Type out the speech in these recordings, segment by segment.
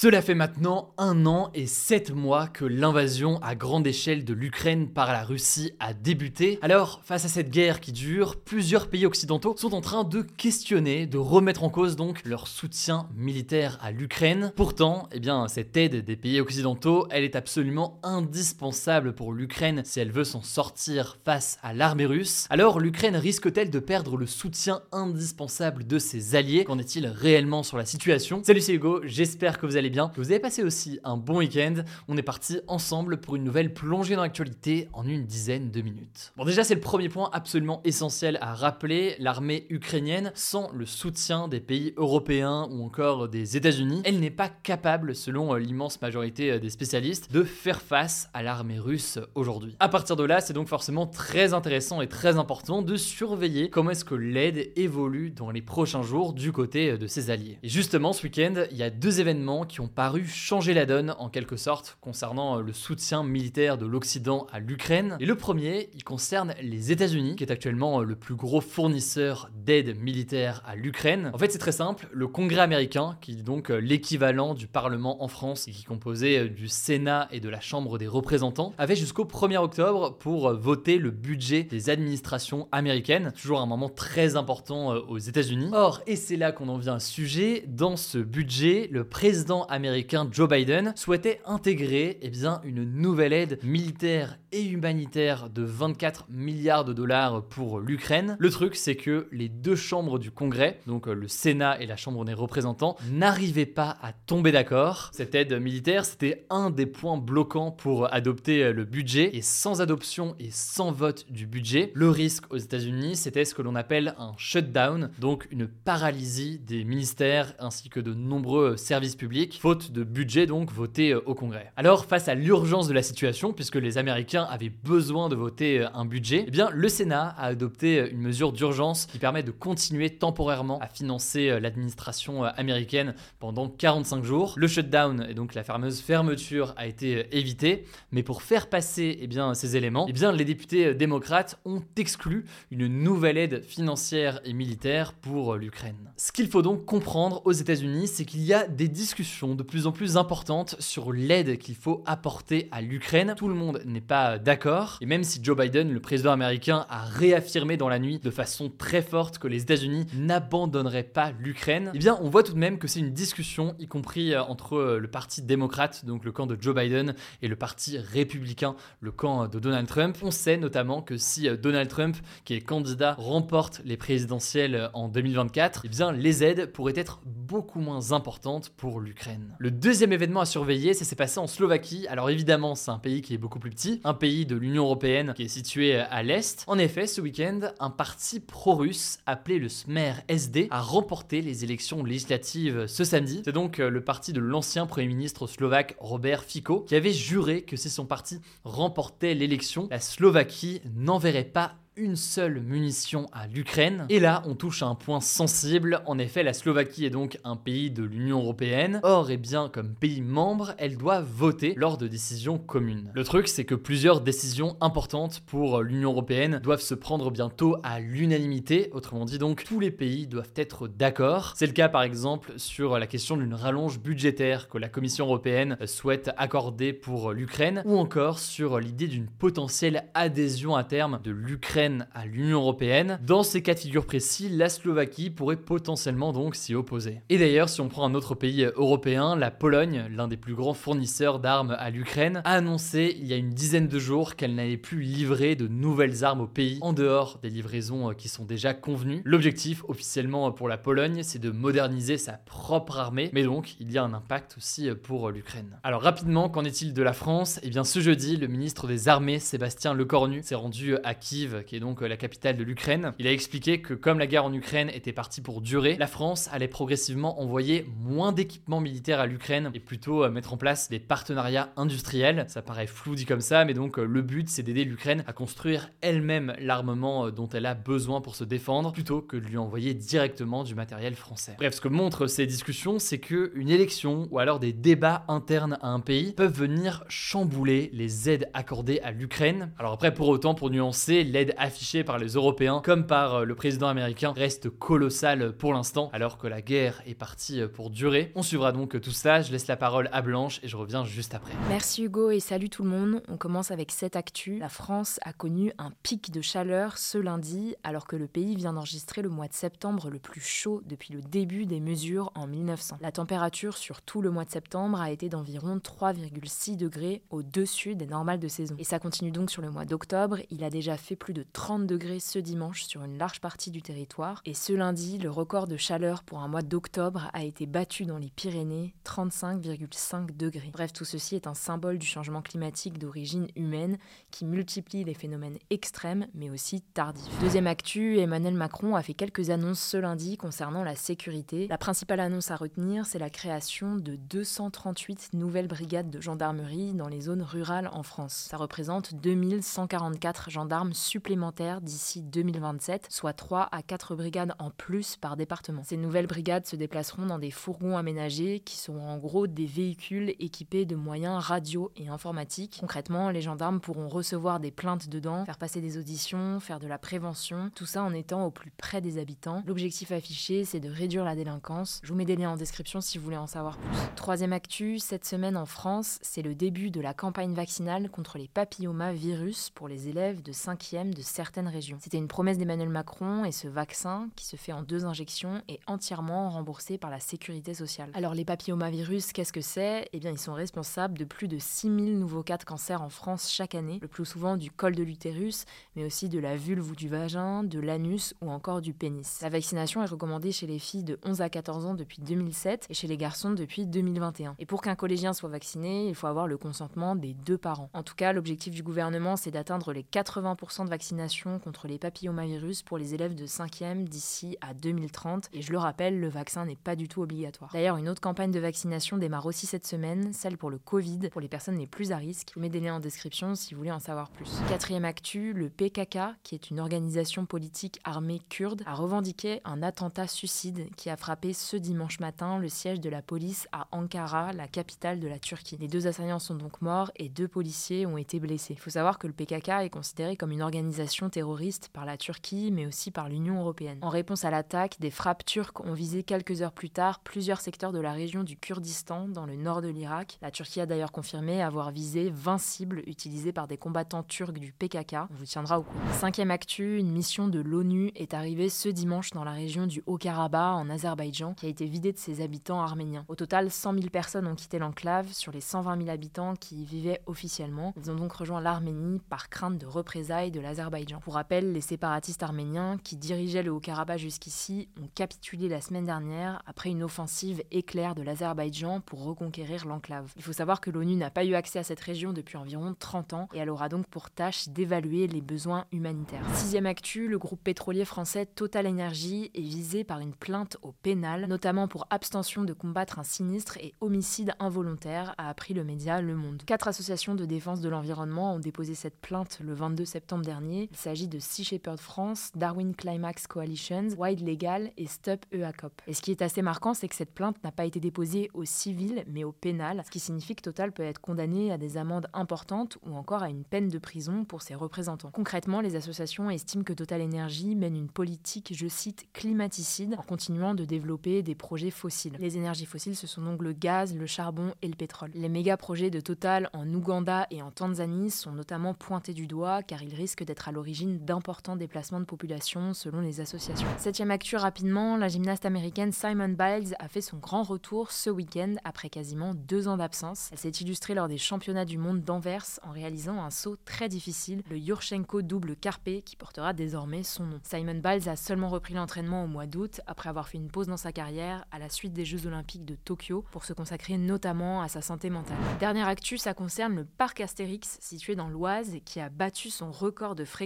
Cela fait maintenant un an et sept mois que l'invasion à grande échelle de l'Ukraine par la Russie a débuté. Alors, face à cette guerre qui dure, plusieurs pays occidentaux sont en train de questionner, de remettre en cause donc leur soutien militaire à l'Ukraine. Pourtant, eh bien, cette aide des pays occidentaux, elle est absolument indispensable pour l'Ukraine si elle veut s'en sortir face à l'armée russe. Alors, l'Ukraine risque-t-elle de perdre le soutien indispensable de ses alliés? Qu'en est-il réellement sur la situation? Salut, c'est Hugo, j'espère que vous allez bien, que vous avez passé aussi un bon week-end. On est parti ensemble pour une nouvelle plongée dans l'actualité en une dizaine de minutes. Bon, déjà, c'est le premier point absolument essentiel à rappeler. L'armée ukrainienne, sans le soutien des pays européens ou encore des États-Unis, elle n'est pas capable, selon euh, l'immense majorité euh, des spécialistes, de faire face à l'armée russe aujourd'hui. À partir de là, c'est donc forcément très intéressant et très important de surveiller comment est-ce que l'aide évolue dans les prochains jours du côté euh, de ses alliés. Et justement, ce week-end, il y a deux événements qui ont paru changer la donne en quelque sorte concernant euh, le soutien militaire de l'Occident à l'Ukraine. Et le premier, il concerne les États-Unis, qui est actuellement euh, le plus gros fournisseur d'aide militaire à l'Ukraine. En fait, c'est très simple, le Congrès américain, qui est donc euh, l'équivalent du Parlement en France et qui est composé du Sénat et de la Chambre des représentants, avait jusqu'au 1er octobre pour voter le budget des administrations américaines, toujours un moment très important aux États-Unis. Or, et c'est là qu'on en vient à ce sujet, dans ce budget, le président américain Joe Biden souhaitait intégrer eh bien, une nouvelle aide militaire et humanitaire de 24 milliards de dollars pour l'Ukraine. Le truc, c'est que les deux chambres du Congrès, donc euh, le Sénat et la Chambre des représentants, n'arrivaient pas à tomber d'accord. Cette aide militaire, c'était un des points bloquants pour adopter euh, le budget. Et sans adoption et sans vote du budget, le risque aux États-Unis, c'était ce que l'on appelle un shutdown, donc une paralysie des ministères ainsi que de nombreux services publics faute de budget donc voté euh, au Congrès. Alors face à l'urgence de la situation, puisque les Américains avaient besoin de voter euh, un budget, eh bien le Sénat a adopté euh, une mesure d'urgence qui permet de continuer temporairement à financer l'administration américaine pendant 45 jours. Le shutdown et donc la fameuse fermeture a été évitée, mais pour faire passer eh bien, ces éléments, eh bien, les députés démocrates ont exclu une nouvelle aide financière et militaire pour l'Ukraine. Ce qu'il faut donc comprendre aux États-Unis, c'est qu'il y a des discussions de plus en plus importante sur l'aide qu'il faut apporter à l'Ukraine. Tout le monde n'est pas d'accord. Et même si Joe Biden, le président américain, a réaffirmé dans la nuit de façon très forte que les États-Unis n'abandonneraient pas l'Ukraine, eh bien on voit tout de même que c'est une discussion, y compris euh, entre euh, le parti démocrate, donc le camp de Joe Biden, et le parti républicain, le camp de Donald Trump. On sait notamment que si euh, Donald Trump, qui est candidat, remporte les présidentielles en 2024, eh bien les aides pourraient être beaucoup moins importantes pour l'Ukraine. Le deuxième événement à surveiller, c'est s'est passé en Slovaquie. Alors évidemment, c'est un pays qui est beaucoup plus petit, un pays de l'Union européenne qui est situé à l'est. En effet, ce week-end, un parti pro-russe appelé le Smer SD a remporté les élections législatives ce samedi. C'est donc euh, le parti de l'ancien premier ministre slovaque Robert Fico qui avait juré que si son parti remportait l'élection, la Slovaquie n'enverrait pas une seule munition à l'Ukraine. Et là, on touche à un point sensible. En effet, la Slovaquie est donc un pays de l'Union européenne. Or, et bien, comme pays membre, elle doit voter lors de décisions communes. Le truc, c'est que plusieurs décisions importantes pour l'Union européenne doivent se prendre bientôt à l'unanimité. Autrement dit, donc, tous les pays doivent être d'accord. C'est le cas, par exemple, sur la question d'une rallonge budgétaire que la Commission européenne souhaite accorder pour l'Ukraine, ou encore sur l'idée d'une potentielle adhésion à terme de l'Ukraine à l'Union européenne. Dans ces cas de figure précis, la Slovaquie pourrait potentiellement donc s'y opposer. Et d'ailleurs, si on prend un autre pays européen, la Pologne, l'un des plus grands fournisseurs d'armes à l'Ukraine, a annoncé il y a une dizaine de jours qu'elle n'allait plus livrer de nouvelles armes au pays en dehors des livraisons euh, qui sont déjà convenues. L'objectif officiellement pour la Pologne, c'est de moderniser sa propre armée, mais donc il y a un impact aussi euh, pour l'Ukraine. Alors rapidement, qu'en est-il de la France? Eh bien ce jeudi, le ministre des Armées, Sébastien Lecornu, s'est rendu à Kiev, qui est donc la capitale de l'Ukraine. Il a expliqué que comme la guerre en Ukraine était partie pour durer, la France allait progressivement envoyer moins d'équipements militaires à l'Ukraine et plutôt mettre en place des partenariats industriels. Ça paraît flou dit comme ça, mais donc le but c'est d'aider l'Ukraine à construire elle-même l'armement dont elle a besoin pour se défendre, plutôt que de lui envoyer directement du matériel français. Bref, ce que montrent ces discussions, c'est que une élection ou alors des débats internes à un pays peuvent venir chambouler les aides accordées à l'Ukraine. Alors après, pour autant, pour nuancer, l'aide affichée par les Européens comme par le président américain reste colossale pour l'instant, alors que la guerre est partie pour durer. On suivra donc tout ça. Je laisse la parole à Blanche et je reviens juste après. Merci Hugo et salut tout le monde. On commence avec cette actu. La France a connu un pic de chaleur ce lundi, alors que le pays vient d'enregistrer le mois de septembre le plus chaud depuis le début des mesures en 1900. La température sur tout le mois de septembre a été d'environ 3,6 degrés au-dessus des normales de saison. Et ça continue donc sur le mois d'octobre. Il a déjà fait plus de 30 degrés ce dimanche sur une large partie du territoire. Et ce lundi, le record de chaleur pour un mois d'octobre a été battu dans les Pyrénées, 35,5 degrés. Bref, tout ceci est un symbole du changement climatique d'origine humaine qui multiplie les phénomènes extrêmes mais aussi tardifs. Deuxième actu, Emmanuel Macron a fait quelques annonces ce lundi concernant la sécurité. La principale annonce à retenir, c'est la création de 238 nouvelles brigades de gendarmerie dans les zones rurales en France. Ça représente 2144 gendarmes supplémentaires d'ici 2027, soit 3 à 4 brigades en plus par département. Ces nouvelles brigades se déplaceront dans des fourgons aménagés qui sont en gros des véhicules équipés de moyens radio et informatiques. Concrètement, les gendarmes pourront recevoir des plaintes dedans, faire passer des auditions, faire de la prévention, tout ça en étant au plus près des habitants. L'objectif affiché, c'est de réduire la délinquance. Je vous mets des liens en description si vous voulez en savoir plus. Troisième actu, cette semaine en France, c'est le début de la campagne vaccinale contre les papillomavirus pour les élèves de 5e de certaines régions. C'était une promesse d'Emmanuel Macron et ce vaccin, qui se fait en deux injections, est entièrement remboursé par la sécurité sociale. Alors les papillomavirus, qu'est-ce que c'est? Eh bien ils sont responsables de plus de 6000 nouveaux cas de cancer en France chaque année, le plus souvent du col de l'utérus, mais aussi de la vulve ou du vagin, de l'anus ou encore du pénis. La vaccination est recommandée chez les filles de 11 à 14 ans depuis 2007 et chez les garçons depuis 2021. Et pour qu'un collégien soit vacciné, il faut avoir le consentement des deux parents. En tout cas, l'objectif du gouvernement, c'est d'atteindre les 80% de vaccination contre les papillomavirus pour les élèves de 5e d'ici à 2030. Et je le rappelle, le vaccin n'est pas du tout obligatoire. D'ailleurs, une autre campagne de vaccination démarre aussi cette semaine, celle pour le Covid, pour les personnes les plus à risque. Je vous mets des liens en description si vous voulez en savoir plus. Quatrième actu, le PKK, qui est une organisation politique armée kurde, a revendiqué un attentat suicide qui a frappé ce dimanche matin le siège de la police à Ankara, la capitale de la Turquie. Les deux assaillants sont donc morts et deux policiers ont été blessés. Il faut savoir que le PKK est considéré comme une organisation terroriste par la Turquie, mais aussi par l'Union européenne. En réponse à l'attaque, des frappes turques ont visé quelques heures plus tard plusieurs secteurs de la région du Kurdistan, dans le nord de l'Irak. La Turquie a d'ailleurs confirmé avoir visé 20 cibles utilisées par des combattants turcs du PKK. On vous tiendra au courant. Cinquième actu, une mission de l'ONU est arrivée ce dimanche dans la région du Haut-Karabakh, en Azerbaïdjan, qui a été vidée de ses habitants arméniens. Au total, 100 000 personnes ont quitté l'enclave sur les 120 000 habitants qui y vivaient officiellement. Ils ont donc rejoint l'Arménie par crainte de représailles de l'Azerbaïdjan. Pour rappel, les séparatistes arméniens qui dirigeaient le Haut-Karabakh jusqu'ici ont capitulé la semaine dernière après une offensive éclair de l'Azerbaïdjan pour reconquérir l'enclave. Il faut savoir que l'ONU n'a pas eu accès à cette région depuis environ 30 ans et elle aura donc pour tâche d'évaluer les besoins humanitaires. Sixième actu, le groupe pétrolier français Total Energy est visé par une plainte au pénal, notamment pour abstention de combattre un sinistre et homicide involontaire, a appris le média Le Monde. Quatre associations de défense de l'environnement ont déposé cette plainte le 22 septembre dernier. Il s'agit de Sea Shepherd France, Darwin Climax Coalitions, Wide Legal et Stop EACOP. Et ce qui est assez marquant, c'est que cette plainte n'a pas été déposée au civil, mais au pénal, ce qui signifie que Total peut être condamné à des amendes importantes ou encore à une peine de prison pour ses représentants. Concrètement, les associations estiment que Total Energy mène une politique, je cite, climaticide en continuant de développer des projets fossiles. Les énergies fossiles, ce sont donc le gaz, le charbon et le pétrole. Les méga projets de Total en Ouganda et en Tanzanie sont notamment pointés du doigt car ils risquent d'être à l'origine d'importants déplacements de population selon les associations. Septième actu rapidement, la gymnaste américaine Simon Biles a fait son grand retour ce week-end après quasiment deux ans d'absence. Elle s'est illustrée lors des championnats du monde d'Anvers en réalisant un saut très difficile, le Yurchenko double carpé qui portera désormais son nom. Simon Biles a seulement repris l'entraînement au mois d'août après avoir fait une pause dans sa carrière à la suite des Jeux Olympiques de Tokyo pour se consacrer notamment à sa santé mentale. Dernière actu, ça concerne le parc Astérix situé dans l'Oise qui a battu son record de fréquentation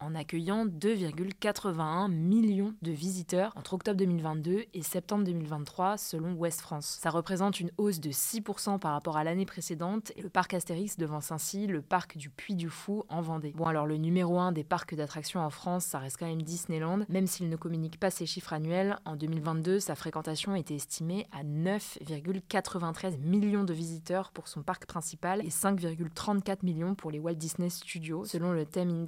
en accueillant 2,81 millions de visiteurs entre octobre 2022 et septembre 2023 selon West France. Ça représente une hausse de 6% par rapport à l'année précédente et le parc Astérix devance ainsi le parc du Puy du Fou en Vendée. Bon alors le numéro 1 des parcs d'attractions en France, ça reste quand même Disneyland, même s'il ne communique pas ses chiffres annuels. En 2022, sa fréquentation était estimée à 9,93 millions de visiteurs pour son parc principal et 5,34 millions pour les Walt Disney Studios, selon le Theme